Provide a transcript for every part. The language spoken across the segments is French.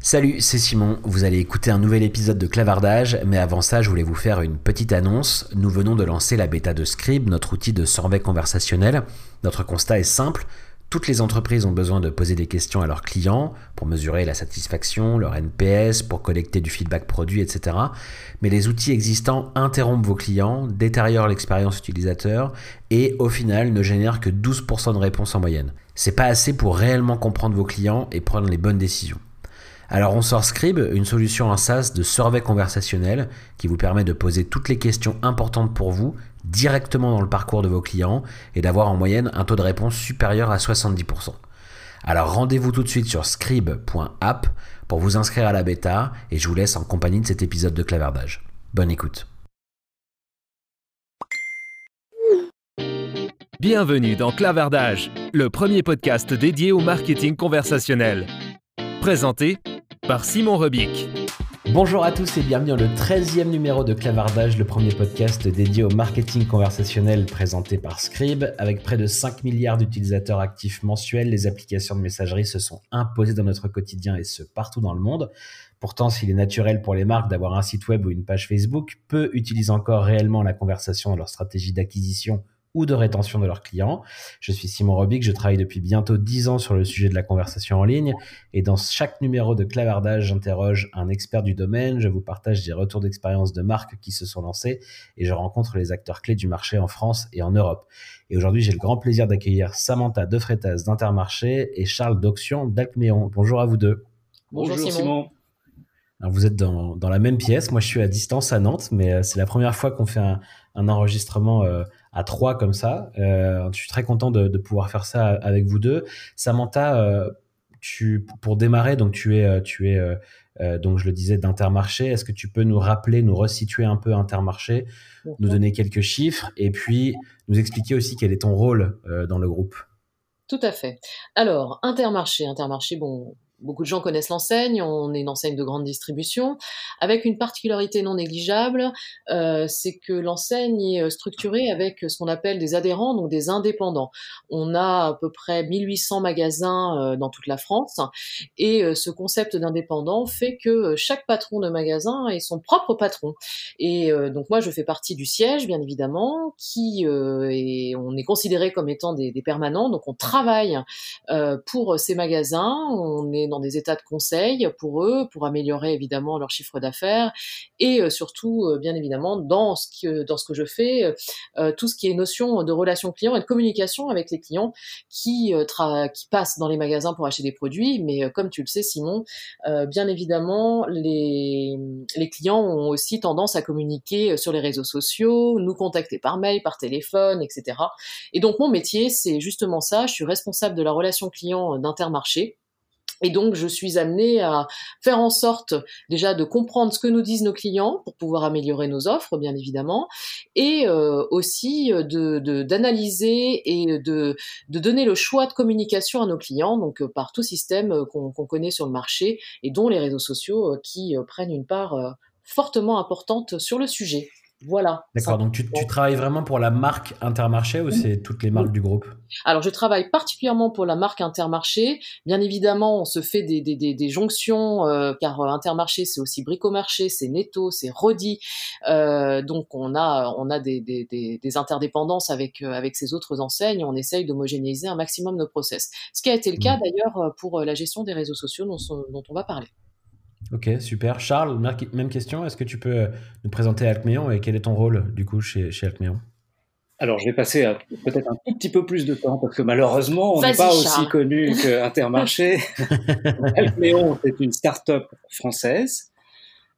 Salut, c'est Simon. Vous allez écouter un nouvel épisode de Clavardage, mais avant ça, je voulais vous faire une petite annonce. Nous venons de lancer la bêta de Scribe, notre outil de survey conversationnel. Notre constat est simple. Toutes les entreprises ont besoin de poser des questions à leurs clients pour mesurer la satisfaction, leur NPS, pour collecter du feedback produit, etc. Mais les outils existants interrompent vos clients, détériorent l'expérience utilisateur et au final ne génèrent que 12% de réponses en moyenne. C'est pas assez pour réellement comprendre vos clients et prendre les bonnes décisions. Alors on sort Scribe, une solution en SaaS de survey conversationnel qui vous permet de poser toutes les questions importantes pour vous directement dans le parcours de vos clients et d'avoir en moyenne un taux de réponse supérieur à 70%. Alors rendez-vous tout de suite sur scribe.app pour vous inscrire à la bêta et je vous laisse en compagnie de cet épisode de clavardage. Bonne écoute. Bienvenue dans Clavardage, le premier podcast dédié au marketing conversationnel. Présenté par Simon Rebic. Bonjour à tous et bienvenue dans le 13e numéro de Clavardage, le premier podcast dédié au marketing conversationnel présenté par Scribe. Avec près de 5 milliards d'utilisateurs actifs mensuels, les applications de messagerie se sont imposées dans notre quotidien et ce partout dans le monde. Pourtant, s'il est naturel pour les marques d'avoir un site web ou une page Facebook, peu utilisent encore réellement la conversation dans leur stratégie d'acquisition ou de rétention de leurs clients. Je suis Simon Robic, je travaille depuis bientôt 10 ans sur le sujet de la conversation en ligne et dans chaque numéro de clavardage, j'interroge un expert du domaine, je vous partage des retours d'expérience de marques qui se sont lancées et je rencontre les acteurs clés du marché en France et en Europe. Et aujourd'hui, j'ai le grand plaisir d'accueillir Samantha Defretas d'Intermarché et Charles Doxion d'Alcméon. Bonjour à vous deux. Bonjour, Simon. Alors vous êtes dans, dans, la même pièce, moi je suis à distance à Nantes, mais euh, c'est la première fois qu'on fait un, un enregistrement euh, à trois comme ça. Euh, je suis très content de, de, pouvoir faire ça avec vous deux. Samantha, euh, tu, pour démarrer, donc tu es, tu es donc je le disais d'Intermarché. Est-ce que tu peux nous rappeler, nous resituer un peu Intermarché, nous donner quelques chiffres et puis nous expliquer aussi quel est ton rôle dans le groupe? Tout à fait. Alors Intermarché, Intermarché, bon, beaucoup de gens connaissent l'enseigne, on est une enseigne de grande distribution, avec une particularité non négligeable, euh, c'est que l'enseigne est euh, structurée avec ce qu'on appelle des adhérents, donc des indépendants. On a à peu près 1800 magasins euh, dans toute la France, et euh, ce concept d'indépendant fait que chaque patron de magasin est son propre patron. Et donc moi, je fais partie du siège, bien évidemment, qui est, on est considéré comme étant des, des permanents, donc on travaille pour ces magasins, on est dans des états de conseil pour eux, pour améliorer évidemment leur chiffre d'affaires et euh, surtout, euh, bien évidemment, dans ce que, dans ce que je fais, euh, tout ce qui est notion de relation client et de communication avec les clients qui, qui passent dans les magasins pour acheter des produits. Mais comme tu le sais, Simon, bien évidemment, les, les clients ont aussi tendance à communiquer sur les réseaux sociaux, nous contacter par mail, par téléphone, etc. Et donc mon métier, c'est justement ça. Je suis responsable de la relation client d'Intermarché. Et donc, je suis amenée à faire en sorte déjà de comprendre ce que nous disent nos clients pour pouvoir améliorer nos offres, bien évidemment, et euh, aussi de d'analyser et de, de donner le choix de communication à nos clients, donc euh, par tout système euh, qu'on connaît sur le marché et dont les réseaux sociaux qui prennent une part fortement importante sur le sujet. Voilà. D'accord, donc tu, tu, travailles vraiment pour la marque Intermarché ou c'est toutes les marques du groupe? Alors je travaille particulièrement pour la marque Intermarché. Bien évidemment, on se fait des, des, des, des jonctions euh, car euh, Intermarché c'est aussi Bricomarché, c'est Netto, c'est Rodi. Euh, donc on a, on a des, des interdépendances avec, euh, avec ces autres enseignes. On essaye d'homogénéiser un maximum nos process. Ce qui a été le cas mmh. d'ailleurs pour la gestion des réseaux sociaux dont, dont on va parler. Ok, super. Charles, même question. Est-ce que tu peux euh, nous présenter Alcméon et quel est ton rôle du coup chez, chez Alcméon? Alors, je vais passer peut-être un tout petit peu plus de temps parce que malheureusement, on n'est pas aussi connu qu'Intermarché. Alcméon, c'est une start-up française euh,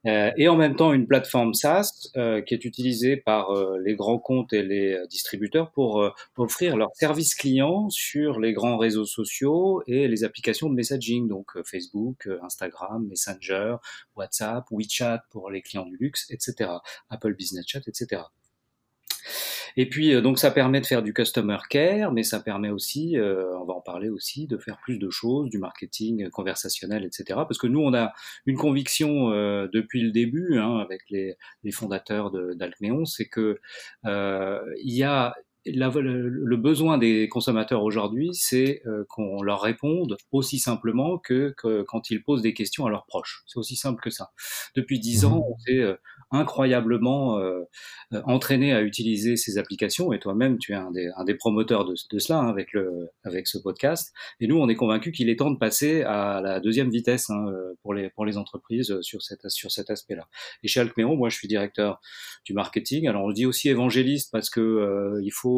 et en même temps une plateforme SaaS euh, qui est utilisée par euh, les grands comptes et les distributeurs pour offrir leurs services clients sur les grands réseaux sociaux et les applications de messaging, donc Facebook, Instagram, Messenger, WhatsApp, WeChat pour les clients du luxe, etc. Apple Business Chat, etc. Et puis, euh, donc, ça permet de faire du customer care, mais ça permet aussi, euh, on va en parler aussi, de faire plus de choses, du marketing conversationnel, etc. Parce que nous, on a une conviction euh, depuis le début, hein, avec les, les fondateurs d'Alcméon, c'est que il y a le, besoin des consommateurs aujourd'hui, c'est qu'on leur réponde aussi simplement que, quand ils posent des questions à leurs proches. C'est aussi simple que ça. Depuis dix mmh ans, on s'est incroyablement euh, euh, entraîné à utiliser ces applications. Et toi-même, tu es un des, un des promoteurs de, de cela hein, avec, le, avec ce podcast. Et nous, on est convaincus qu'il est temps de passer à la deuxième vitesse hein, euh, pour, les, pour les entreprises sur, cette, sur cet aspect-là. Et chez Alcméon, moi, je suis directeur du marketing. Alors, on dit aussi évangéliste parce que euh, il faut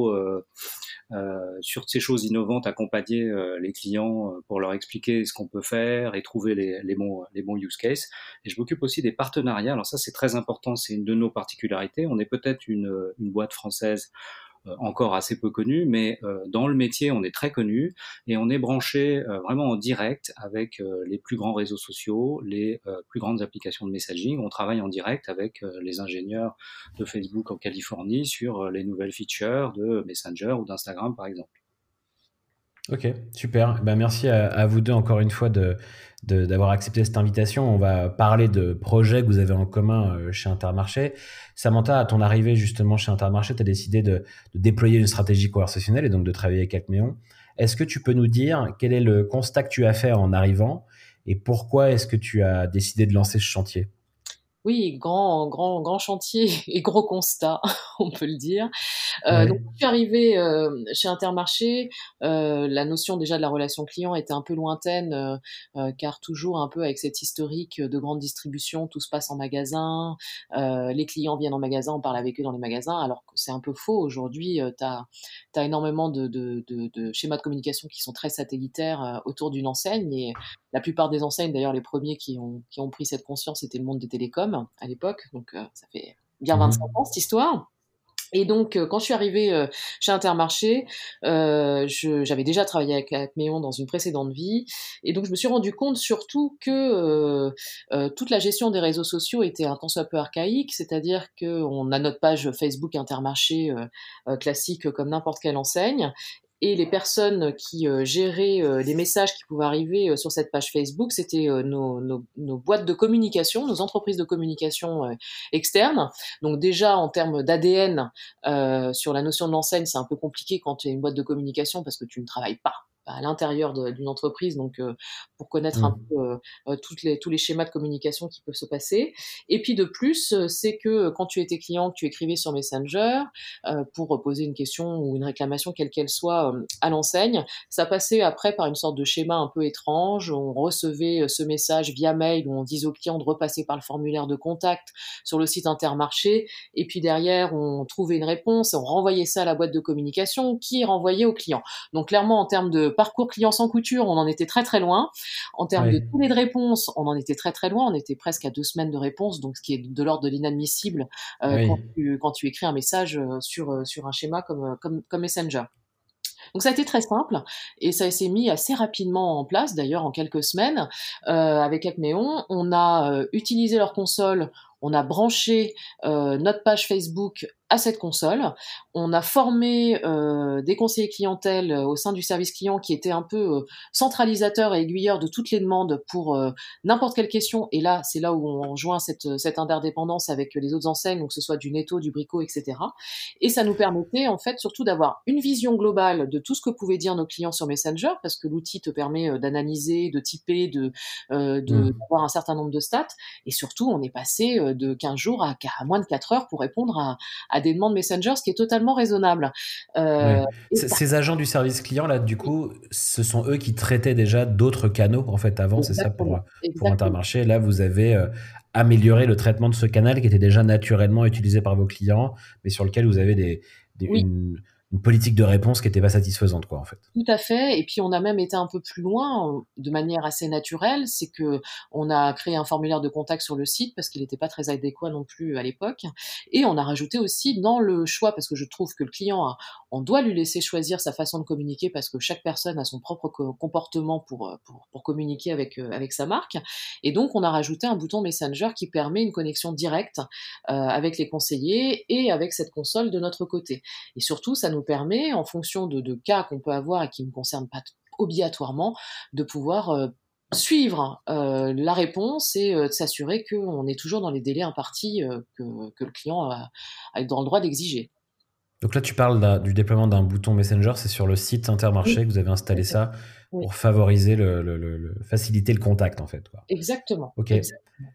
euh, sur ces choses innovantes, accompagner euh, les clients euh, pour leur expliquer ce qu'on peut faire et trouver les, bons, use cases. Et je m'occupe aussi des partenariats. Alors ça, c'est très important, c'est une de nos particularités. On est peut-être une, boîte française euh, encore assez peu connu, mais euh, dans le métier, on est très connu et on est branché euh, vraiment en direct avec les plus grands réseaux sociaux, les plus grandes applications de messaging. On travaille en direct avec les ingénieurs de Facebook en Californie sur les nouvelles features de Messenger ou d'Instagram, par exemple. Ok, super. Ben, merci à, vous deux encore une fois de, d'avoir accepté cette invitation. On va parler de projets que vous avez en commun euh, chez Intermarché. Samantha, à ton arrivée justement chez Intermarché, tu as décidé de, déployer une stratégie conversationnelle et donc de travailler avec Acméon. Est-ce que tu peux nous dire quel est le constat que tu as fait en arrivant et pourquoi est-ce que tu as décidé de lancer ce chantier? Oui, grand, grand, grand chantier et gros constat, on peut le dire. Euh, Donc, je suis arrivée euh, chez Intermarché. Euh, la notion déjà de la relation client était un peu lointaine, euh, euh, car toujours un peu avec cette historique de grande distribution, tout se passe en magasin, les clients viennent en magasin, on parle avec eux dans les magasins, alors que c'est un peu faux. Aujourd'hui, tu as, as, énormément de, de, de, de, schémas de communication qui sont très satellitaires autour d'une enseigne, et la plupart des enseignes, d'ailleurs, les premiers qui ont, qui ont pris cette conscience, c'était le monde des télécoms à l'époque. Donc, euh, ça fait bien 25 mmh ans, cette histoire. Et donc, euh, quand je suis arrivée euh, chez Intermarché, euh, j'avais déjà travaillé avec Acméon dans une précédente vie, et donc je me suis rendu compte surtout que toute la gestion des réseaux sociaux était un temps soit peu archaïque, c'est-à-dire qu'on a notre page Facebook Intermarché classique comme n'importe quelle enseigne, et les personnes qui euh, géraient euh, les messages qui pouvaient arriver euh, sur cette page Facebook, c'était nos, nos, nos, boîtes de communication, nos entreprises de communication externes. Donc déjà en termes d'ADN sur la notion de l'enseigne, c'est un peu compliqué quand tu es une boîte de communication parce que tu ne travailles pas à l'intérieur d'une entreprise, donc euh, pour connaître un mmh. peu euh, euh, toutes les, tous les schémas de communication qui peuvent se passer. Et puis de plus, c'est que quand tu étais client, que tu écrivais sur Messenger pour poser une question ou une réclamation, quelle qu'elle soit, à l'enseigne, ça passait après par une sorte de schéma un peu étrange. On recevait ce message via mail où on disait au client de repasser par le formulaire de contact sur le site Intermarché, et puis derrière on trouvait une réponse, on renvoyait ça à la boîte de communication qui renvoyait au client. Donc clairement en termes de parcours client sans couture, on en était très très loin. En termes de délai de réponse, on en était très très loin. On était presque à deux semaines de réponse, donc ce qui est de l'ordre de l'inadmissible euh, quand, tu, écris un message euh, sur, euh, sur un schéma comme, comme, comme Messenger. Donc ça a été très simple et ça s'est mis assez rapidement en place, d'ailleurs en quelques semaines. avec Acmeon, on a utilisé leur console, on a branché notre page Facebook à cette console. On a formé euh, des conseillers clientèle euh, au sein du service client qui étaient un peu euh, centralisateurs et aiguilleurs de toutes les demandes pour n'importe quelle question. Et là, c'est là où on rejoint cette, cette interdépendance avec les autres enseignes, donc que ce soit du netto, du bricot, etc. Et ça nous permettait en fait surtout d'avoir une vision globale de tout ce que pouvaient dire nos clients sur Messenger, parce que l'outil te permet d'analyser, de typer, de mmh. d'avoir un certain nombre de stats. Et surtout, on est passé de 15 jours à, à moins de 4 heures pour répondre à, à des demandes Messenger, ce qui est totalement raisonnable. Euh, ces agents du service client, là, du coup, ce sont eux qui traitaient déjà d'autres canaux, en fait, avant, c'est ça, pour, pour Intermarché. Là, vous avez euh, amélioré le traitement de ce canal qui était déjà naturellement utilisé par vos clients, mais sur lequel vous avez des, une, une politique de réponse qui n'était pas satisfaisante, quoi, en fait. Tout à fait. Et puis on a même été un peu plus loin, de manière assez naturelle, c'est que on a créé un formulaire de contact sur le site parce qu'il n'était pas très adéquat non plus à l'époque. Et on a rajouté aussi dans le choix, parce que je trouve que le client, on doit lui laisser choisir sa façon de communiquer parce que chaque personne a son propre comportement pour, pour, pour communiquer avec, euh, avec sa marque. Et donc on a rajouté un bouton Messenger qui permet une connexion directe euh, avec les conseillers et avec cette console de notre côté. Et surtout, ça nous permet, en fonction de, cas qu'on peut avoir et qui ne concernent pas obligatoirement, de pouvoir euh, suivre euh, la réponse et euh, de s'assurer qu'on est toujours dans les délais impartis que, le client a, dans le droit d'exiger. Donc là, tu parles du déploiement d'un bouton Messenger, c'est sur le site Intermarché que vous avez installé ça pour favoriser le, faciliter le contact en fait. Exactement. Ok.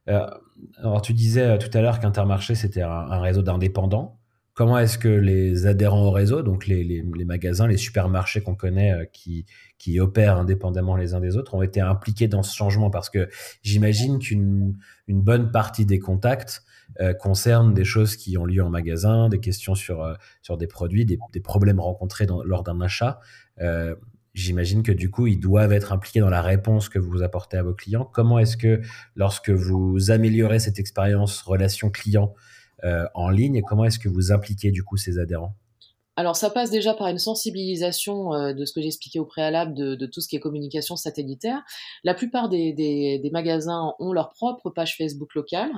Alors tu disais tout à l'heure qu'Intermarché c'était un, réseau d'indépendants. Comment est-ce que les adhérents au réseau, donc les, magasins, les supermarchés qu'on connaît euh, qui, opèrent indépendamment les uns des autres, ont été impliqués dans ce changement? Parce que j'imagine qu'une une bonne partie des contacts concernent des choses qui ont lieu en magasin, des questions sur, sur des produits, des, problèmes rencontrés lors d'un achat. J'imagine que du coup, ils doivent être impliqués dans la réponse que vous apportez à vos clients. Comment est-ce que, lorsque vous améliorez cette expérience relation client euh, en ligne, comment est-ce que vous impliquez du coup ces adhérents? Alors ça passe déjà par une sensibilisation euh, de ce que j'expliquais au préalable de, tout ce qui est communication satellitaire. La plupart des, magasins ont leur propre page Facebook locale.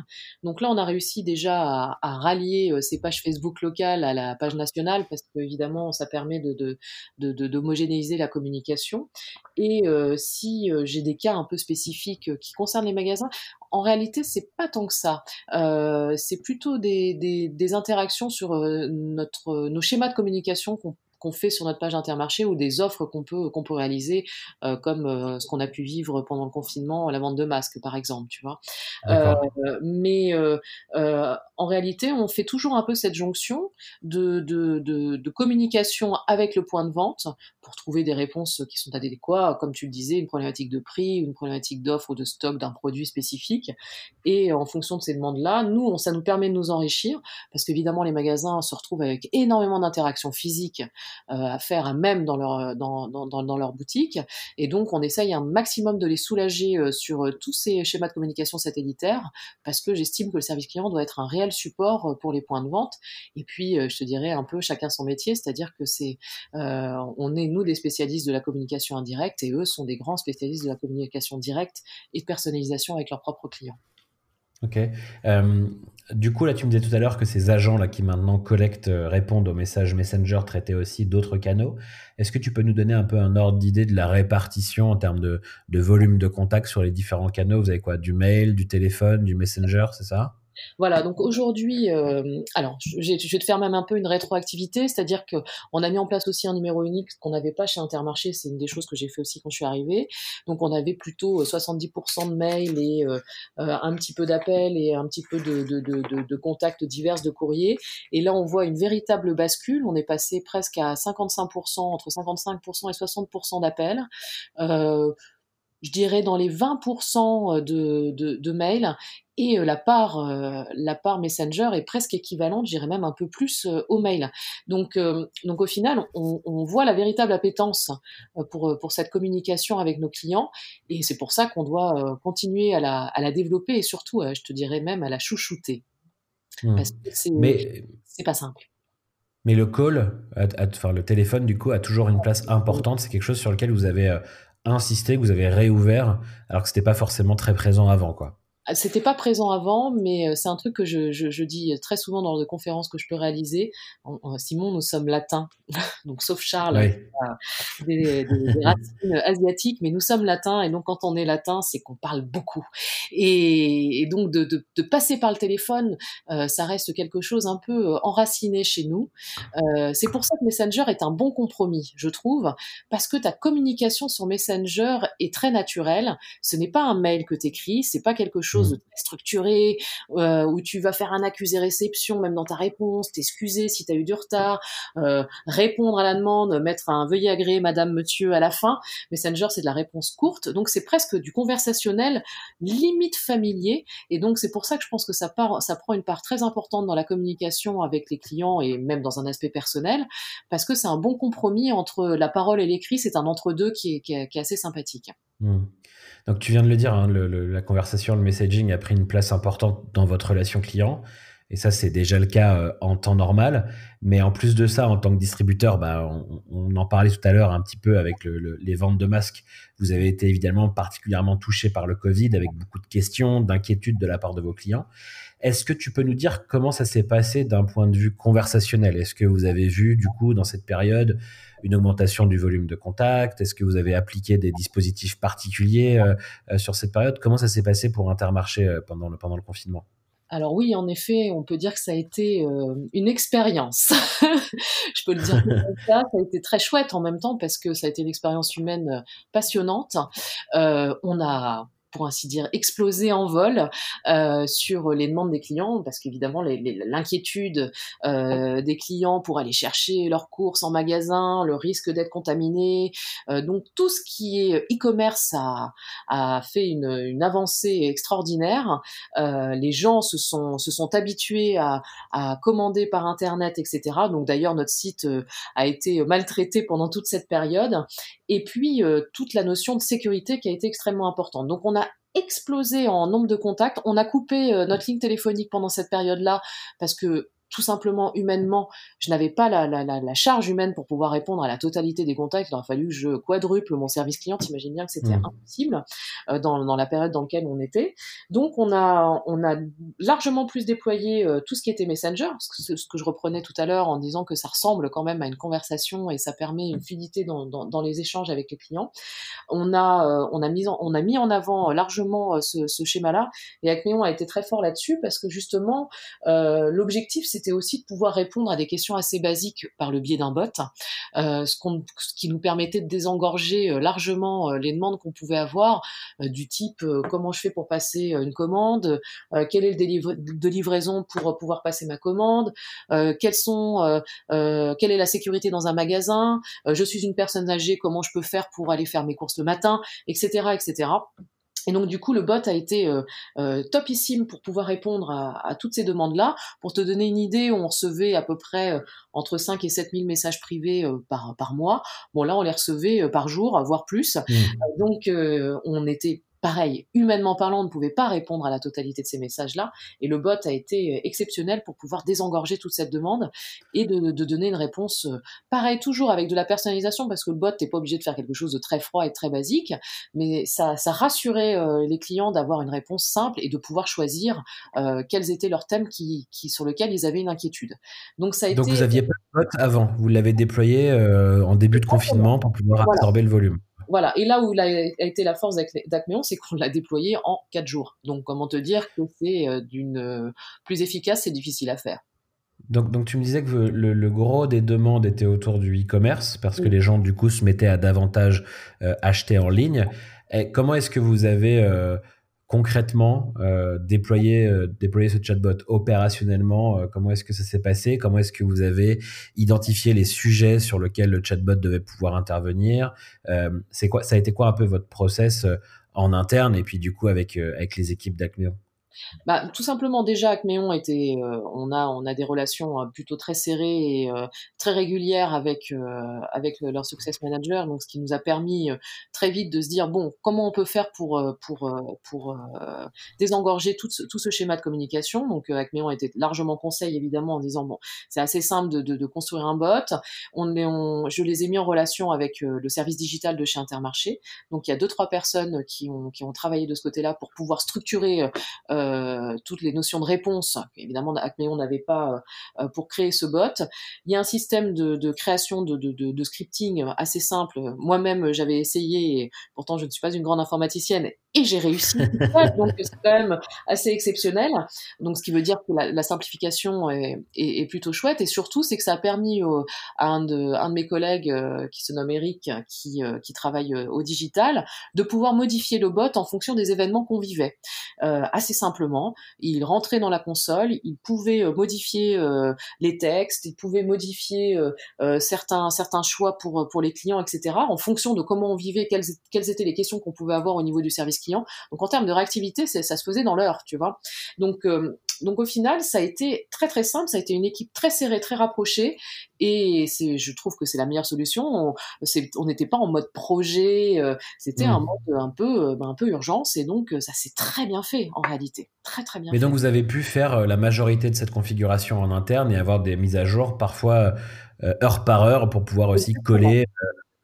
Donc là, on a réussi déjà à, rallier euh, ces pages Facebook locales à la page nationale parce que évidemment, ça permet de d'homogénéiser la communication. Et euh, si j'ai des cas un peu spécifiques qui concernent les magasins, en réalité, c'est pas tant que ça. Euh, c'est plutôt des, des, interactions sur euh, notre, nos schémas de communication qu'on qu'on fait sur notre page Intermarché ou des offres qu'on peut qu'on peut réaliser euh, comme euh, ce qu'on a pu vivre pendant le confinement la vente de masques par exemple tu vois. Euh, mais en réalité on fait toujours un peu cette jonction de, de, de, de, communication avec le point de vente pour trouver des réponses qui sont adéquates comme tu le disais une problématique de prix une problématique d'offre ou de stock d'un produit spécifique. Et en fonction de ces demandes là nous ça nous permet de nous enrichir parce qu'évidemment les magasins se retrouvent avec énormément d'interactions physiques à faire à même dans leur, euh, dans, dans, dans, leur boutique. Et donc, on essaye un maximum de les soulager euh, sur tous ces schémas de communication satellitaires parce que j'estime que le service client doit être un réel support pour les points de vente. Et puis, je te dirais un peu chacun son métier, c'est-à-dire que c'est, on est nous des spécialistes de la communication indirecte et eux sont des grands spécialistes de la communication directe et de personnalisation avec leurs propres clients. Ok. Euh, du coup, là, tu me disais tout à l'heure que ces agents-là qui maintenant collectent, euh, répondent aux messages Messenger traitaient aussi d'autres canaux. Est-ce que tu peux nous donner un peu un ordre d'idée de la répartition en termes de, de volume de contact sur les différents canaux? Vous avez quoi? Du mail, du téléphone, du Messenger, c'est ça? Voilà, donc aujourd'hui, euh, alors je, vais te faire même un peu une rétroactivité, c'est-à-dire que on a mis en place aussi un numéro unique qu'on n'avait pas chez Intermarché, c'est une des choses que j'ai fait aussi quand je suis arrivée. Donc on avait plutôt 70% euh, de mails et euh, un petit peu d'appels et un petit peu de, de, de, de, contacts divers de courriers. Et là on voit une véritable bascule, on est passé presque à 55%, entre 55% et 60% d'appels. Euh, je dirais dans les 20% de, de, de, mails et euh, la part, euh, la part Messenger est presque équivalente, je dirais même un peu plus euh, au mail. Donc, donc au final, on, on, voit la véritable appétence pour, pour cette communication avec nos clients et c'est pour ça qu'on doit continuer à la, à la développer et surtout, je te dirais même à la chouchouter. Mmh. Parce que c'est, Mais... c'est pas simple. Mais le call, enfin le téléphone, du coup, a toujours une place importante. C'est quelque chose sur lequel vous avez insisté, que vous avez réouvert, alors que c'était pas forcément très présent avant, quoi. C'était pas présent avant, mais euh, c'est un truc que je, je, je, dis très souvent dans les conférences que je peux réaliser. Simon, nous sommes latins, donc sauf Charles, euh, des, des, racines asiatiques, mais nous sommes latins, et donc quand on est latin, c'est qu'on parle beaucoup. Et, et donc de, de, de, passer par le téléphone, euh, ça reste quelque chose un peu enraciné chez nous. Euh, c'est pour ça que Messenger est un bon compromis, je trouve, parce que ta communication sur Messenger est très naturelle. Ce n'est pas un mail que tu écris, c'est pas quelque chose de très structuré, euh, où tu vas faire un accusé-réception même dans ta réponse, t'excuser si tu as eu du retard, euh, répondre à la demande, mettre un veuillez agréer madame, monsieur à la fin. Messenger, c'est de la réponse courte, donc c'est presque du conversationnel, limite familier, et donc c'est pour ça que je pense que ça, part, ça prend une part très importante dans la communication avec les clients et même dans un aspect personnel, parce que c'est un bon compromis entre la parole et l'écrit, c'est un entre-deux qui est, qui, est, assez sympathique. Mmh. Donc tu viens de le dire, hein, la conversation, le messaging a pris une place importante dans votre relation client. Et ça, c'est déjà le cas euh, en temps normal. Mais en plus de ça, en tant que distributeur, bah, on, en parlait tout à l'heure un petit peu avec les ventes de masques. Vous avez été évidemment particulièrement touché par le Covid avec beaucoup de questions, d'inquiétudes de la part de vos clients. Est-ce que tu peux nous dire comment ça s'est passé d'un point de vue conversationnel? Est-ce que vous avez vu, du coup, dans cette période, une augmentation du volume de contact? Est-ce que vous avez appliqué des dispositifs particuliers euh, euh, sur cette période? Comment ça s'est passé pour Intermarché euh, pendant, le, confinement? Alors oui, en effet, on peut dire que ça a été une expérience. Je peux le dire comme ça, ça a été très chouette en même temps parce que ça a été une expérience humaine passionnante. On a pour ainsi dire, exploser en vol euh, sur les demandes des clients, parce qu'évidemment, l'inquiétude euh, des clients pour aller chercher leurs courses en magasin, le risque d'être contaminé, euh, donc tout ce qui est e-commerce a, a, fait une, une, avancée extraordinaire. Euh, les gens se sont, se sont habitués à, à commander par Internet, etc. Donc d'ailleurs, notre site euh, a été maltraité pendant toute cette période. Et puis, euh, toute la notion de sécurité qui a été extrêmement importante. Donc on a explosé en nombre de contacts. On a coupé euh, notre ligne téléphonique pendant cette période-là parce que tout simplement humainement, je n'avais pas la, la, la, charge humaine pour pouvoir répondre à la totalité des contacts. Il a fallu que je quadruple mon service client. T'imagines bien que c'était mmh. impossible euh, dans, dans, la période dans laquelle on était. Donc on a, on a largement plus déployé euh, tout ce qui était Messenger, ce que, ce que je reprenais tout à l'heure en disant que ça ressemble quand même à une conversation et ça permet une fluidité dans, dans, dans les échanges avec les clients. On a, euh, on a, mis, en, on a mis en avant largement ce, ce schéma-là et Acméon a été très fort là-dessus parce que justement l'objectif c'est c'était aussi de pouvoir répondre à des questions assez basiques par le biais d'un bot, euh, ce, qui nous permettait de désengorger euh, largement euh, les demandes qu'on pouvait avoir, du type comment je fais pour passer une commande, quel est le délai de livraison pour pouvoir passer ma commande, quelle est la sécurité dans un magasin, je suis une personne âgée, comment je peux faire pour aller faire mes courses le matin, etc., etc. Et donc du coup, le bot a été euh, euh, topissime pour pouvoir répondre à, toutes ces demandes-là. Pour te donner une idée, on recevait à peu près euh, entre 5 et 7 000 messages privés par, par mois. Bon là, on les recevait par jour, voire plus. Mmh. donc on était Pareil, humainement parlant, on ne pouvait pas répondre à la totalité de ces messages-là, et le bot a été euh, exceptionnel pour pouvoir désengorger toute cette demande et de, donner une réponse, euh, pareil, toujours avec de la personnalisation, parce que le bot n'est pas obligé de faire quelque chose de très froid et très basique, mais ça, rassurait euh, les clients d'avoir une réponse simple et de pouvoir choisir quels étaient leurs thèmes qui, sur lesquels ils avaient une inquiétude. Donc ça a Donc vous aviez pas de bot avant, vous l'avez déployé en début de confinement pour pouvoir absorber le volume. Voilà. Et là où a été la force d'Acméon, c'est qu'on l'a déployé en quatre jours. Donc, comment te dire que c'est euh, d'une euh, plus efficace, c'est difficile à faire. Donc, donc, tu me disais que le, gros des demandes était autour du e-commerce parce que les gens du coup se mettaient à davantage euh, acheter en ligne. Et comment est-ce que vous avez concrètement euh, déployer, euh, déployer ce chatbot opérationnellement euh, Comment est-ce que ça s'est passé? Comment est-ce que vous avez identifié les sujets sur lesquels le chatbot devait pouvoir intervenir? C'est quoi Ça a été quoi un peu votre process en interne et puis du coup avec, avec les équipes d'Acmeo? Bah, tout simplement déjà Acméon était, euh, on a des relations euh, plutôt très serrées et euh, très régulières avec avec leur success manager, donc ce qui nous a permis très vite de se dire bon comment on peut faire pour désengorger tout ce, schéma de communication. Donc Acméon était largement conseil évidemment en disant bon c'est assez simple de, construire un bot. Je les ai mis en relation avec le service digital de chez Intermarché. Donc il y a deux trois personnes qui ont travaillé de ce côté-là pour pouvoir structurer toutes les notions de réponse, évidemment Acméon n'avait pas euh, pour créer ce bot. Il y a un système de, création de, scripting assez simple. Moi-même, j'avais essayé, et pourtant je ne suis pas une grande informaticienne, et j'ai réussi. donc c'est quand même assez exceptionnel. Donc ce qui veut dire que la, simplification est, plutôt chouette, et surtout c'est que ça a permis à un de, mes collègues euh, qui se nomme Eric, qui, qui travaille au digital, de pouvoir modifier le bot en fonction des événements qu'on vivait. assez simplement. Il rentrait dans la console, il pouvait euh, modifier euh, les textes, il pouvait modifier euh, certains certains choix pour pour les clients, etc. En fonction de comment on vivait, quelles, quelles étaient les questions qu'on pouvait avoir au niveau du service client. Donc en termes de réactivité, ça se faisait dans l'heure, tu vois. Donc donc au final, ça a été très très simple, ça a été une équipe très serrée, très rapprochée, et c'est, je trouve que c'est la meilleure solution. On n'était pas en mode projet, euh, c'était un mmh. mode un peu, euh, ben, un peu urgence, et donc euh, ça s'est très bien fait en réalité, très très bien. Mais donc vous avez pu faire la majorité de cette configuration en interne et avoir des mises à jour parfois heure par heure pour pouvoir aussi coller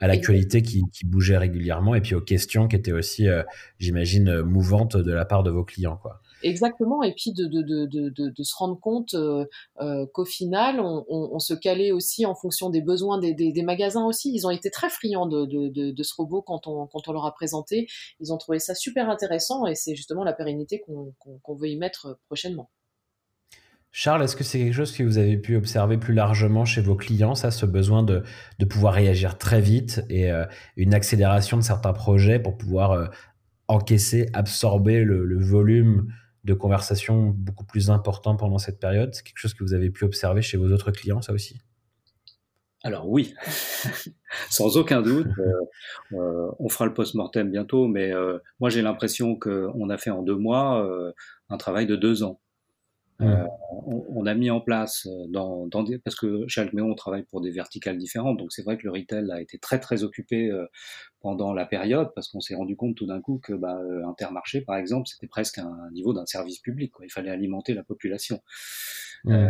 à l'actualité qui, qui, bougeait régulièrement et puis aux questions qui étaient aussi, j'imagine, mouvantes de la part de vos clients. Quoi. Exactement, et puis de, de, de, de, de se rendre compte euh, euh, qu'au final, on, on, on, se calait aussi en fonction des besoins des, des, des, magasins aussi. Ils ont été très friands de, ce robot quand on, quand on leur a présenté. Ils ont trouvé ça super intéressant et c'est justement la pérennité qu'on veut y mettre prochainement. Charles, est-ce que c'est quelque chose que vous avez pu observer plus largement chez vos clients, ça, ce besoin de, pouvoir réagir très vite et euh, une accélération de certains projets pour pouvoir euh, encaisser, absorber le, volume de conversation beaucoup plus important pendant cette période? C'est quelque chose que vous avez pu observer chez vos autres clients, ça aussi? Alors oui, sans aucun doute. Euh, on fera le post-mortem bientôt, mais moi j'ai l'impression qu'on a fait en deux mois un travail de deux ans. Euh, on, a mis en place euh, dans, dans des, parce que chez Alcméon on travaille pour des verticales différentes, donc c'est vrai que le retail a été très très occupé euh, pendant la période parce qu'on s'est rendu compte tout d'un coup que bah, Intermarché par exemple c'était presque un niveau d'un service public, quoi. il fallait alimenter la population. Euh,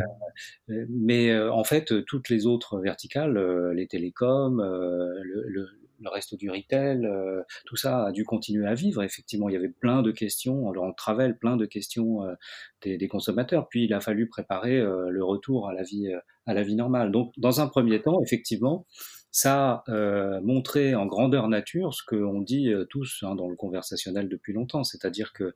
mais en fait toutes les autres verticales, les télécoms, le, le le reste du retail, euh, tout ça a dû continuer à vivre. Effectivement, il y avait plein de questions, on travel, plein de questions euh, des, consommateurs. Puis il a fallu préparer euh, le retour à la vie à la vie normale. Donc, dans un premier temps, effectivement, ça a montré en grandeur nature ce qu'on dit tous hein, dans le conversationnel depuis longtemps, c'est-à-dire que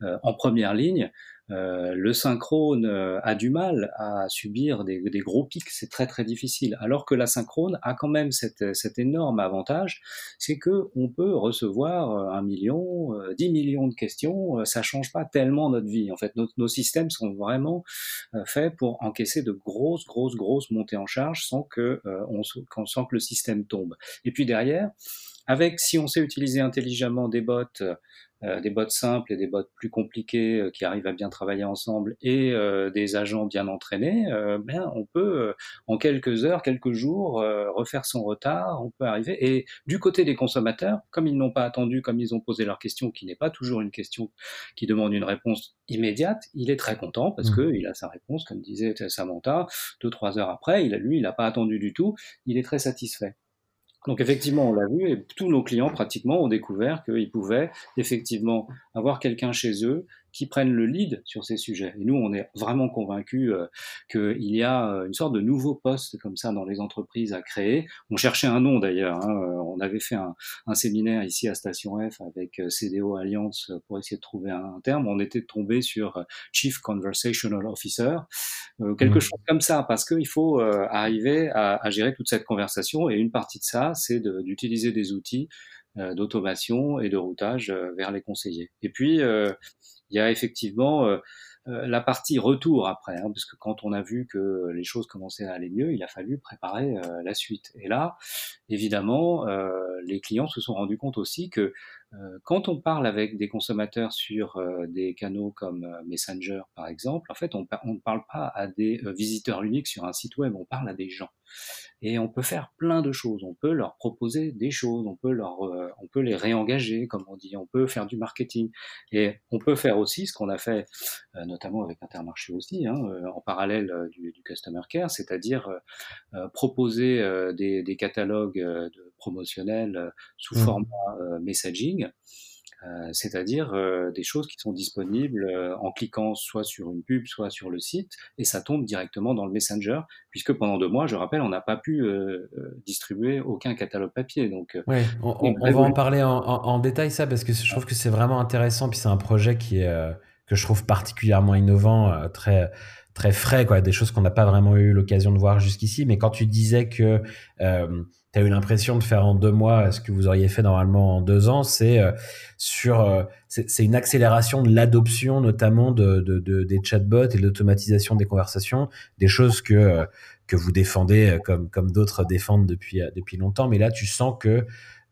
en première ligne, euh, le synchrone euh, a du mal à subir des, gros pics, c'est très très difficile. Alors que la synchrone a quand même cet énorme avantage, c'est que on peut recevoir euh, un million, dix millions de questions, ça change pas tellement notre vie. En fait, nos, systèmes sont vraiment faits pour encaisser de grosses grosses grosses montées en charge sans que on, sent que le système tombe. Et puis derrière, avec si on sait utiliser intelligemment des bots euh, des bots simples et des bots plus compliqués euh, qui arrivent à bien travailler ensemble et euh, des agents bien entraînés, ben on peut en quelques heures, quelques jours refaire son retard, on peut arriver. Et du côté des consommateurs, comme ils n'ont pas attendu, comme ils ont posé leur question, qui n'est pas toujours une question qui demande une réponse immédiate, il est très content parce mmh. que il a sa réponse, comme disait Samantha, deux trois heures après, il a, lui, il n'a pas attendu du tout, il est très satisfait. Donc effectivement, on l'a vu et tous nos clients pratiquement ont découvert qu'ils pouvaient effectivement avoir quelqu'un chez eux qui prennent le lead sur ces sujets. Et nous, on est vraiment convaincus euh, qu'il y a euh, une sorte de nouveau poste comme ça dans les entreprises à créer. On cherchait un nom d'ailleurs. Hein. Euh, on avait fait un, un, séminaire ici à Station F avec CDO Alliance pour essayer de trouver un, terme. On était tombé sur Chief Conversational Officer, quelque mmh. chose comme ça, parce qu'il faut arriver à, à, gérer toute cette conversation. Et une partie de ça, c'est d'utiliser des outils d'automation et de routage vers les conseillers. Et puis, il y a effectivement euh, euh, la partie retour après, hein, parce que quand on a vu que les choses commençaient à aller mieux, il a fallu préparer euh, la suite. Et là, évidemment, les clients se sont rendus compte aussi que quand on parle avec des consommateurs sur des canaux comme Messenger, par exemple, en fait, on ne parle pas à des visiteurs uniques sur un site web, on parle à des gens. Et on peut faire plein de choses. On peut leur proposer des choses, on peut leur, euh, on peut les réengager, comme on dit. On peut faire du marketing. Et on peut faire aussi ce qu'on a fait, euh, notamment avec Intermarché aussi, hein, euh, en parallèle du, du, customer care, c'est-à-dire proposer des, des, catalogues de promotionnels sous mmh. format messaging euh, c'est-à-dire euh, des choses qui sont disponibles euh, en cliquant soit sur une pub, soit sur le site, et ça tombe directement dans le Messenger, puisque pendant deux mois, je rappelle, on n'a pas pu distribuer aucun catalogue papier. Donc, ouais, on, va en parler en, détail ça, parce que je trouve que c'est vraiment intéressant, puis c'est un projet qui est, que je trouve particulièrement innovant, très très frais, quoi, des choses qu'on n'a pas vraiment eu l'occasion de voir jusqu'ici. Mais quand tu disais que tu as eu l'impression de faire en deux mois ce que vous auriez fait normalement en deux ans, c'est euh, sur euh, c'est une accélération de l'adoption notamment de, de, de, des chatbots et de l'automatisation des conversations, des choses que euh, que vous défendez comme comme d'autres défendent depuis depuis longtemps. Mais là, tu sens que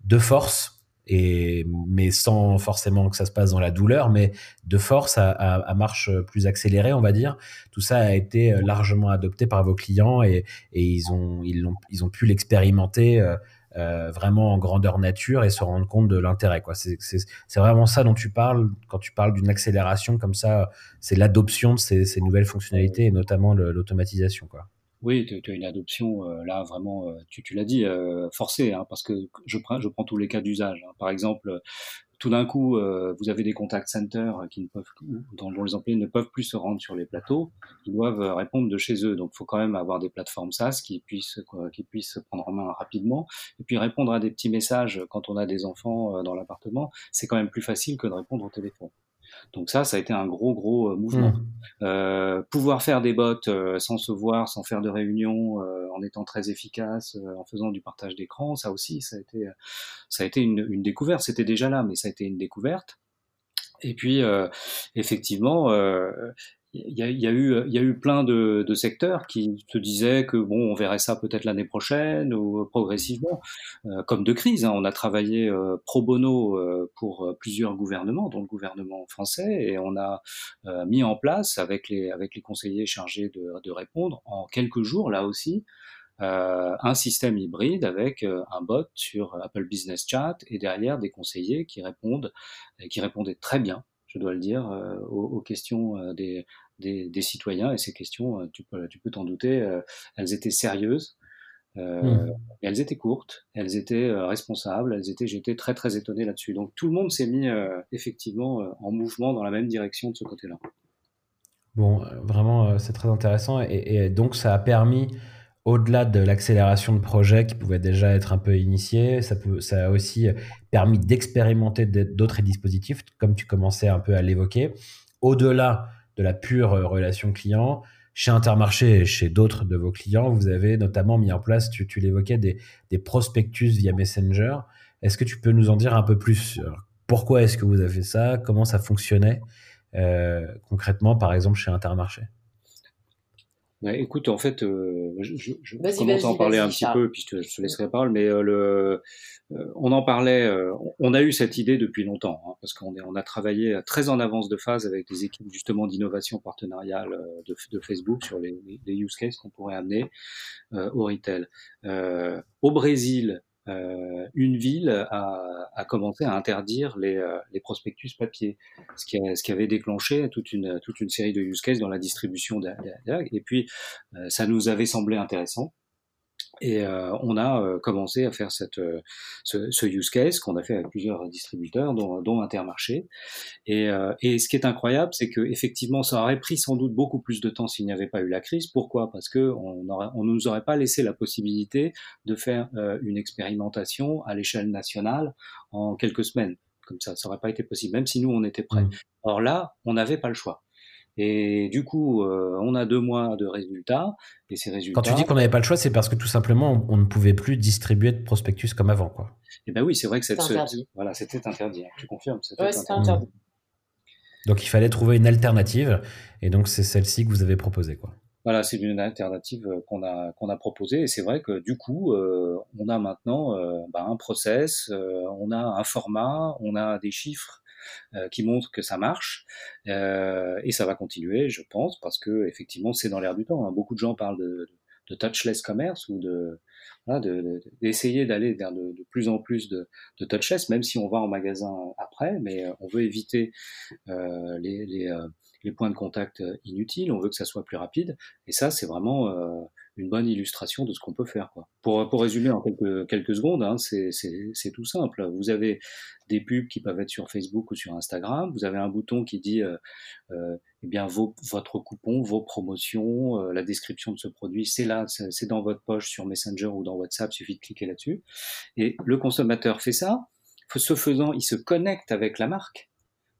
de force, mais sans forcément que ça se passe dans la douleur, mais de force à, marche plus accélérée, on va dire. Tout ça a été euh, largement adopté par vos clients et, ils ont pu l'expérimenter euh, euh, vraiment en grandeur nature et se rendre compte de l'intérêt. C'est, vraiment ça dont tu parles quand tu parles d'une accélération comme ça. C'est l'adoption de ces, nouvelles fonctionnalités et notamment l'automatisation. Oui, tu as une adoption euh, là vraiment, euh, tu, tu l'as dit, euh, forcée, hein, parce que je prends, je prends tous les cas d'usage. Hein. Par exemple, tout d'un coup, vous avez des contact centers qui ne peuvent, dont, les employés ne peuvent plus se rendre sur les plateaux, ils doivent répondre de chez eux. Donc, il faut quand même avoir des plateformes SaaS qui puissent, qui puissent prendre en main rapidement, et puis répondre à des petits messages quand on a des enfants dans l'appartement. C'est quand même plus facile que de répondre au téléphone. Donc ça, ça a été un gros, gros mouvement. Mmh. pouvoir faire des bots sans se voir, sans faire de réunion, en étant très efficace, en faisant du partage d'écran, ça aussi, ça a été, ça a été une, une découverte. C'était déjà là, mais ça a été une découverte. Et puis, effectivement, il y, a, y, a eu, il y a eu plein de, de, secteurs qui se disaient que bon, on verrait ça peut-être l'année prochaine ou progressivement, euh, comme de crise. Hein. On a travaillé euh, pro bono euh, pour plusieurs gouvernements, dont le gouvernement français, et on a mis en place avec les, avec les conseillers chargés de, de répondre en quelques jours, là aussi, un système hybride avec un bot sur Apple Business Chat et derrière des conseillers qui répondent, qui répondaient très bien je dois le dire, euh, aux, questions euh, des, des, citoyens. Et ces questions, euh, tu peux tu peux t'en douter, elles étaient sérieuses. Mmh. Elles étaient courtes, elles étaient responsables, elles étaient. J'étais très très étonné là-dessus. Donc tout le monde s'est mis effectivement en mouvement dans la même direction de ce côté-là. Bon, vraiment, c'est très intéressant et, et, donc ça a permis au-delà de l'accélération de projets qui pouvaient déjà être un peu initiés, ça, a aussi permis d'expérimenter d'autres dispositifs, comme tu commençais un peu à l'évoquer. Au-delà de la pure relation client, chez Intermarché et chez d'autres de vos clients, vous avez notamment mis en place, tu, l'évoquais, des, prospectus via Messenger. Est-ce que tu peux nous en dire un peu plus sur pourquoi est-ce que vous avez fait ça, comment ça fonctionnait euh, concrètement, par exemple, chez Intermarché? Écoute, en fait, euh, je, je commence à en parler un petit peu, puis je te, je te laisserai la parole, mais euh, le, euh, on en parlait, euh, on a eu cette idée depuis longtemps, hein, parce qu'on on a travaillé très en avance de phase avec des équipes justement d'innovation partenariale de, de, Facebook sur les, les use cases qu'on pourrait amener au retail. au Brésil, euh, une ville a, a, commencé à interdire les, euh, les prospectus papier, ce qui, ce qui, avait déclenché toute une, toute une série de use cases dans la distribution. Et puis, euh, ça nous avait semblé intéressant. Et euh, on a euh, commencé à faire cette, euh, ce, ce, use case qu'on a fait avec plusieurs distributeurs, dont, dont Intermarché. Et, et, ce qui est incroyable, c'est que effectivement, ça aurait pris sans doute beaucoup plus de temps s'il n'y avait pas eu la crise. Pourquoi? Parce que on ne on nous aurait pas laissé la possibilité de faire une expérimentation à l'échelle nationale en quelques semaines. Comme ça, ça n'aurait pas été possible, même si nous on était prêts. Mmh. Or là, on n'avait pas le choix. Et du coup, euh, on a deux mois de résultats. Et ces résultats. Quand tu dis qu'on n'avait pas le choix, c'est parce que tout simplement, on, ne pouvait plus distribuer de prospectus comme avant, quoi. Eh ben oui, c'est vrai que cette, voilà, c'était interdit. Hein. Tu confirmes C'était interdit. Donc il fallait trouver une alternative, et donc c'est celle-ci que vous avez proposée, quoi. Voilà, c'est une alternative euh, qu'on a qu'on a proposée, et c'est vrai que du coup, euh, on a maintenant bah, un process, on a un format, on a des chiffres euh, qui montre que ça marche euh, et ça va continuer, je pense, parce que effectivement c'est dans l'air du temps. Hein. Beaucoup de gens parlent de, touchless commerce ou de d'essayer d'aller vers de, plus en plus de, touchless, même si on va en magasin après, mais euh, on veut éviter les, les, points de contact inutiles, on veut que ça soit plus rapide, et ça c'est vraiment une bonne illustration de ce qu'on peut faire. Quoi. Pour, pour résumer en quelques, quelques secondes, hein, c'est tout simple. Vous avez des pubs qui peuvent être sur Facebook ou sur Instagram. Vous avez un bouton qui dit euh, euh, eh bien vos, votre coupon, vos promotions, euh, la description de ce produit, c'est là, c'est dans votre poche sur Messenger ou dans WhatsApp. Il suffit de cliquer là-dessus. Et le consommateur fait ça. Ce faisant, il se connecte avec la marque.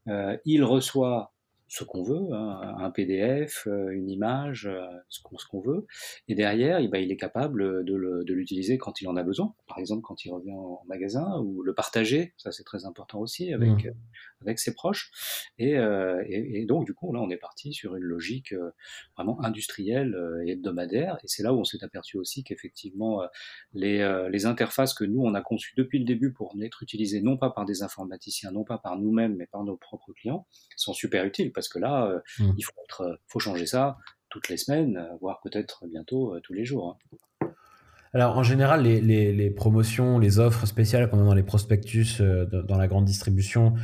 Euh, il reçoit ce qu'on veut, hein, un PDF, euh, une image, euh, ce qu'on veut. Et derrière, eh ben, il est capable de l'utiliser quand il en a besoin, par exemple quand il revient en magasin, ou le partager, ça c'est très important aussi avec, mmh. Euh, avec ses proches. Et, et, et, donc du coup, là, on est parti sur une logique vraiment industrielle et hebdomadaire. Et c'est là où on s'est aperçu aussi qu'effectivement, les, les interfaces que nous, on a conçues depuis le début pour être utilisées non pas par des informaticiens, non pas par nous-mêmes, mais par nos propres clients, sont super utiles parce que là, euh, mmh. il faut, euh, faut, changer ça toutes les semaines, euh, voire peut-être bientôt tous les jours. Alors, en général, les, promotions, les offres spéciales qu'on a dans les prospectus, dans la grande distribution,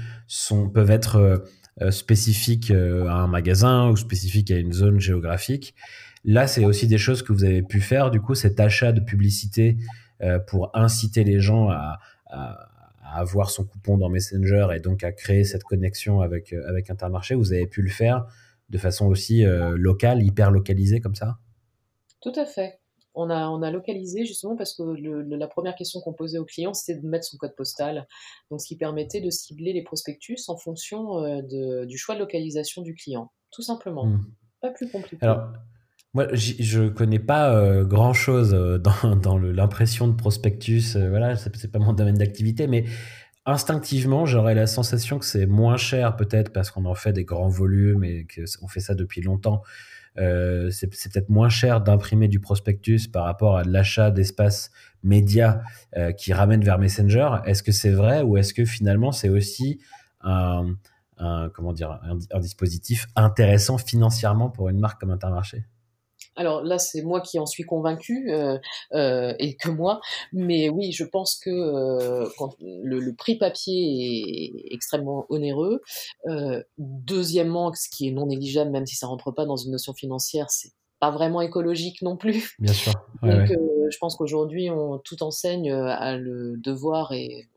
peuvent être spécifiques à un magasin ou spécifiques à une zone géographique. Là, c'est aussi des choses que vous avez pu faire, du coup, cet achat de publicité pour inciter les gens à, avoir son coupon dans Messenger et donc à créer cette connexion avec, euh, avec Intermarché, vous avez pu le faire de façon aussi euh, locale, hyper localisée comme ça? Tout à fait. On a, on a localisé justement parce que la première question qu'on posait aux clients, c'était de mettre son code postal. Donc, ce qui permettait de cibler les prospectus en fonction de, du choix de localisation du client, tout simplement. Mmh. Pas plus compliqué. Alors, moi, je connais pas grand chose dans, dans l'impression de prospectus. voilà, c'est pas mon domaine d'activité, mais instinctivement, j'aurais la sensation que c'est moins cher peut-être parce qu'on en fait des grands volumes et qu'on fait ça depuis longtemps. Euh, c'est peut-être moins cher d'imprimer du prospectus par rapport à l'achat d'espace média euh, qui ramène vers Messenger. Est-ce que c'est vrai ou est-ce que finalement c'est aussi comment dire, un dispositif intéressant financièrement pour une marque comme Intermarché? Alors là, c'est moi qui en suis convaincu euh, euh, et que moi. Mais oui, je pense que euh, quand le, prix papier est extrêmement onéreux. deuxièmement, ce qui est non négligeable, même si ça rentre pas dans une notion financière, c'est pas vraiment écologique non plus. Bien sûr. Donc, je pense qu'aujourd'hui, on tout enseigne à le devoir et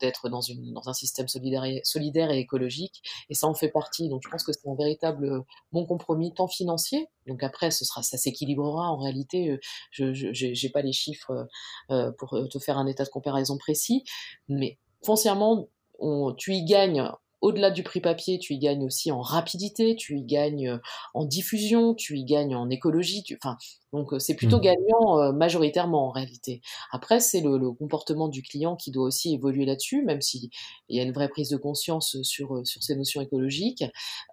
d'être dans, dans un système solidaire et, solidaire et écologique. Et ça en fait partie. Donc je pense que c'est un véritable bon compromis, tant financier. Donc après, ce sera, ça s'équilibrera. En réalité, je n'ai pas les chiffres euh, pour te faire un état de comparaison précis. Mais foncièrement, on, tu y gagnes au-delà du prix papier, tu y gagnes aussi en rapidité, tu y gagnes euh, en diffusion, tu y gagnes en écologie. enfin, donc euh, c'est plutôt mmh. gagnant euh, majoritairement en réalité. Après, c'est le, comportement du client qui doit aussi évoluer là-dessus, même s'il y a une vraie prise de conscience sur, sur ces notions écologiques.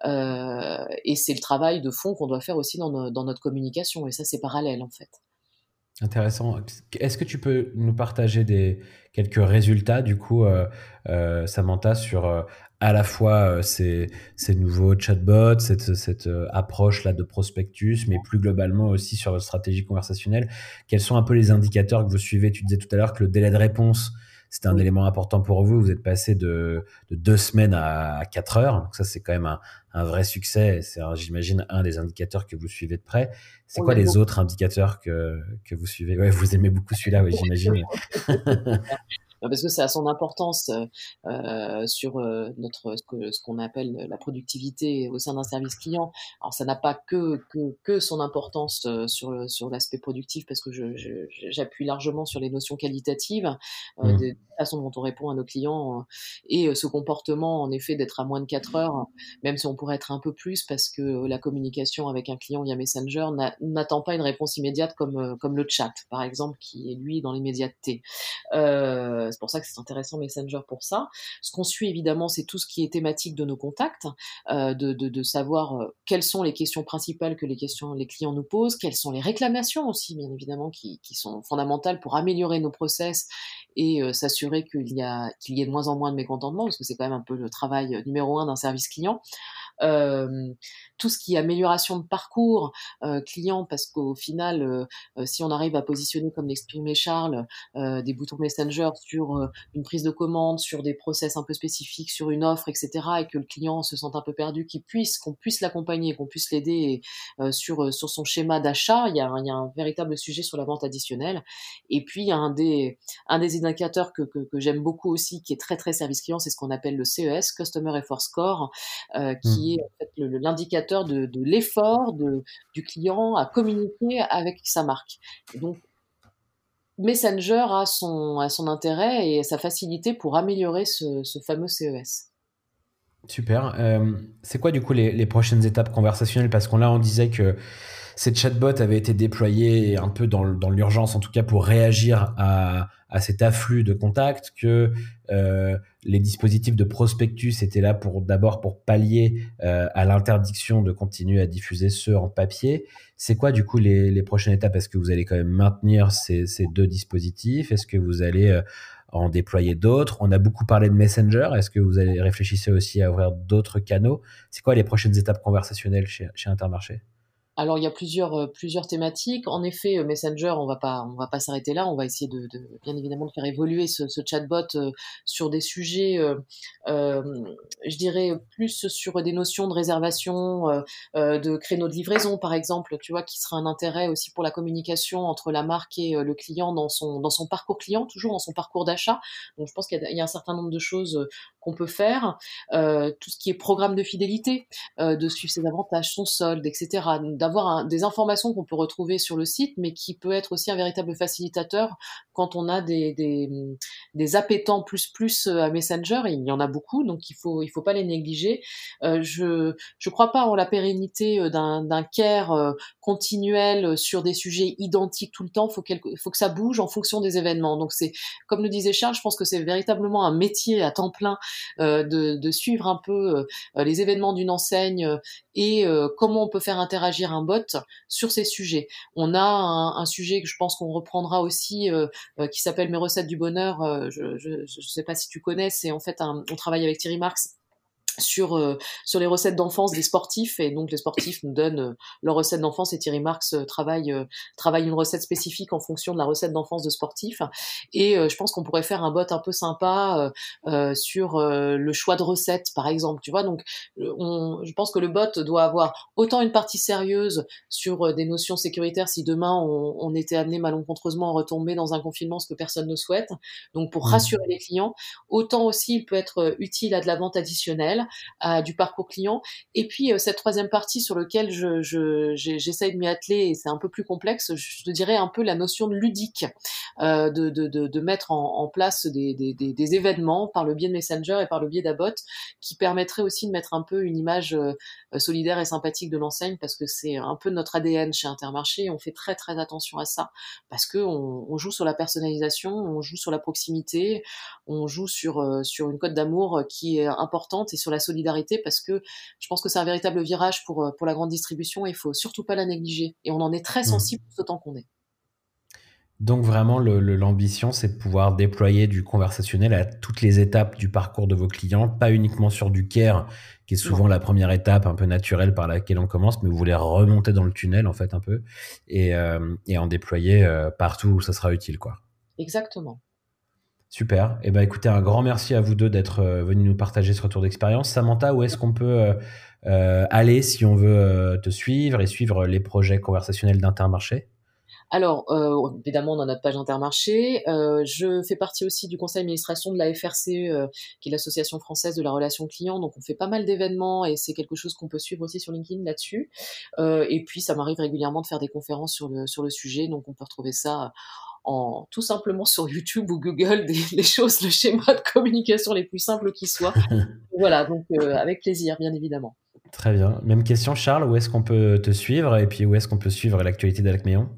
et c'est le travail de fond qu'on doit faire aussi dans, dans notre communication. Et ça, c'est parallèle en fait. Intéressant. Est-ce que tu peux nous partager des, quelques résultats, du coup, Samantha, sur à la fois euh, ces, ces, nouveaux chatbots, cette, cette euh, approche-là de prospectus, mais plus globalement aussi sur votre stratégie conversationnelle. Quels sont un peu les indicateurs que vous suivez? Tu disais tout à l'heure que le délai de réponse, c'était un élément important pour vous. Vous êtes passé de, de deux semaines à, quatre heures. Donc ça, c'est quand même un, un, vrai succès. C'est, j'imagine, un des indicateurs que vous suivez de près. C'est quoi les autres indicateurs que, que vous suivez? Ouais, Vous aimez beaucoup celui-là, oui, j'imagine. parce que ça a son importance euh, euh sur euh, notre ce qu'on appelle la productivité au sein d'un service client. Alors ça n'a pas que, que, que son importance euh, sur sur l'aspect productif parce que j'appuie largement sur les notions qualitatives mmh. de la façon dont on répond à nos clients et ce comportement en effet d'être à moins de 4 heures, même si on pourrait être un peu plus parce que la communication avec un client via Messenger n'attend pas une réponse immédiate comme comme le chat par exemple qui est lui dans l'immédiateté. Euh, c'est pour ça que c'est intéressant Messenger pour ça. Ce qu'on suit évidemment, c'est tout ce qui est thématique de nos contacts, euh, de, savoir euh, quelles sont les questions principales que les, clients nous posent, quelles sont les réclamations aussi, bien évidemment, qui, sont fondamentales pour améliorer nos process et euh, s'assurer qu'il y, a, qu'il y ait de moins en moins de mécontentement, parce que c'est quand même un peu le travail numéro un d'un service client. Euh, tout ce qui est amélioration de parcours euh, client, parce qu'au final, euh, si on arrive à positionner, comme l'exprimait Charles, des boutons Messenger sur une prise de commande, sur des process un peu spécifiques, sur une offre, etc., et que le client se sente un peu perdu, qu'il puisse, qu'on puisse l'accompagner, qu'on puisse l'aider sur, sur son schéma d'achat, il y, a, il y a un véritable sujet sur la vente additionnelle. Et puis, un des, un des indicateurs que, que, que j'aime beaucoup aussi, qui est très très service client, c'est ce qu'on appelle le CES, Customer Effort Score, qui mmh l'indicateur de, l'effort du client à communiquer avec sa marque. donc, Messenger a son, son intérêt et sa facilité pour améliorer ce, fameux CES. Super. Euh, c'est quoi du coup les, prochaines étapes conversationnelles? Parce qu'on là on disait que ces chatbots avaient été déployés un peu dans, l'urgence, en tout cas pour réagir à, cet afflux de contacts, que euh, les dispositifs de prospectus étaient là pour d'abord pour pallier euh, à l'interdiction de continuer à diffuser ceux en papier. C'est quoi du coup les, prochaines étapes? Est-ce que vous allez quand même maintenir ces, deux dispositifs? Est-ce que vous allez euh, en déployer d'autres? On a beaucoup parlé de Messenger. Est-ce que vous allez réfléchir aussi à ouvrir d'autres canaux? C'est quoi les prochaines étapes conversationnelles chez Intermarché? Alors il y a plusieurs euh, plusieurs thématiques. En effet, euh, Messenger, on va pas on va pas s'arrêter là. On va essayer de, bien évidemment de faire évoluer ce, chatbot euh, sur des sujets, je dirais plus sur des notions de réservation, de créneaux de livraison par exemple. Tu vois, qui sera un intérêt aussi pour la communication entre la marque et le client dans son dans son parcours client, toujours dans son parcours d'achat. Donc je pense qu'il y, a un certain nombre de choses qu'on peut faire. tout ce qui est programme de fidélité, de suivre ses avantages, son solde, etc avoir des informations qu'on peut retrouver sur le site, mais qui peut être aussi un véritable facilitateur quand on a des, des, appétants plus plus à Messenger. il y en a beaucoup, donc il faut il faut pas les négliger. Euh, je je crois pas en la pérennité d'un d'un care continuel sur des sujets identiques tout le temps. Faut qu'il faut que ça bouge en fonction des événements. Donc c'est comme le disait Charles, je pense que c'est véritablement un métier à temps plein de suivre un peu les événements d'une enseigne et comment on peut faire interagir un bot sur ces sujets. On a un, sujet que je pense qu'on reprendra aussi euh, euh, qui s'appelle Mes recettes du bonheur. Euh, je ne sais pas si tu connais, c'est en fait un, on travaille avec Thierry Marx sur euh, sur les recettes d'enfance des sportifs et donc les sportifs nous donnent euh, leurs recettes d'enfance et Thierry Marx euh, travaille travaille une recette spécifique en fonction de la recette d'enfance de sportifs et je pense qu'on pourrait faire un bot un peu sympa sur le choix de recettes par exemple tu vois. Donc on, je pense que le bot doit avoir autant une partie sérieuse sur des notions sécuritaires si demain on, on était amené malencontreusement à retomber dans un confinement ce que personne ne souhaite. Donc pour mmh. rassurer les clients autant aussi il peut être utile à de la vente additionnelle à du parcours client. Et puis euh, cette troisième partie sur laquelle je, je, j'essaye de m'y atteler, et c'est un peu plus complexe, je te dirais un peu la notion de ludique, euh, de, de, de, mettre en, place des, des, événements par le biais de Messenger et par le biais d'Abot, qui permettrait aussi de mettre un peu une image euh, solidaire et sympathique de l'enseigne, parce que c'est un peu notre ADN chez Intermarché, et on fait très très attention à ça, parce que on, on joue sur la personnalisation, on joue sur la proximité, on joue sur, euh, sur une cote d'amour qui est importante et sur la solidarité parce que je pense que c'est un véritable virage pour, euh, pour la grande distribution et il faut surtout pas la négliger. Et on en est très mmh. sensible tout autant qu'on est. Donc vraiment, l'ambition, c'est de pouvoir déployer du conversationnel à toutes les étapes du parcours de vos clients, pas uniquement sur du care, qui est souvent la première étape un peu naturelle par laquelle on commence, mais vous voulez remonter dans le tunnel en fait un peu et, euh, et en déployer euh, partout où ça sera utile, quoi. Exactement. Super. Eh ben, écoutez, un grand merci à vous deux d'être euh, venus nous partager ce retour d'expérience. Samantha, où est-ce qu'on peut euh, euh, aller si on veut te suivre et suivre les projets conversationnels d'Intermarché? Alors, évidemment, on a notre page Intermarché. je fais partie aussi du conseil d'administration de la FRC, qui est l'Association française de la relation client. Donc, on fait pas mal d'événements et c'est quelque chose qu'on peut suivre aussi sur LinkedIn là-dessus. et puis, ça m'arrive régulièrement de faire des conférences sur le, sur le sujet. Donc, on peut retrouver ça en tout simplement sur YouTube ou Google des, les choses, le schéma de communication les plus simples qui soient. voilà, donc euh, avec plaisir, bien évidemment. Très bien. Même question, Charles, où est-ce qu'on peut te suivre et puis où est-ce qu'on peut suivre l'actualité d'Alcméon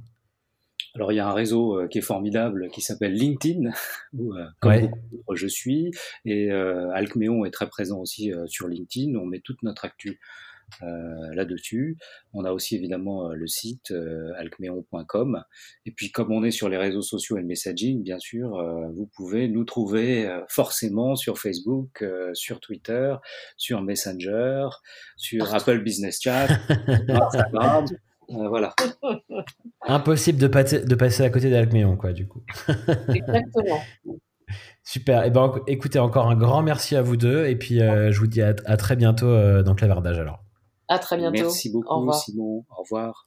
alors il y a un réseau euh, qui est formidable qui s'appelle LinkedIn où euh, comme je suis et Alcméon est très présent aussi sur LinkedIn. On met toute notre actu euh, là-dessus. On a aussi évidemment euh, le site euh, alcmeon.com. Et puis comme on est sur les réseaux sociaux et le messaging, bien sûr, vous pouvez nous trouver forcément sur Facebook, sur Twitter, sur Messenger, sur Apple Business Chat, Instagram. voilà. Impossible de, de passer à côté d'Alcméon, quoi, du coup. Exactement. Super. Et eh ben, écoutez, encore un grand merci à vous deux. Et puis, je vous dis à, à très bientôt dans Clavardage alors. À très bientôt. Merci beaucoup, Simon. Au revoir.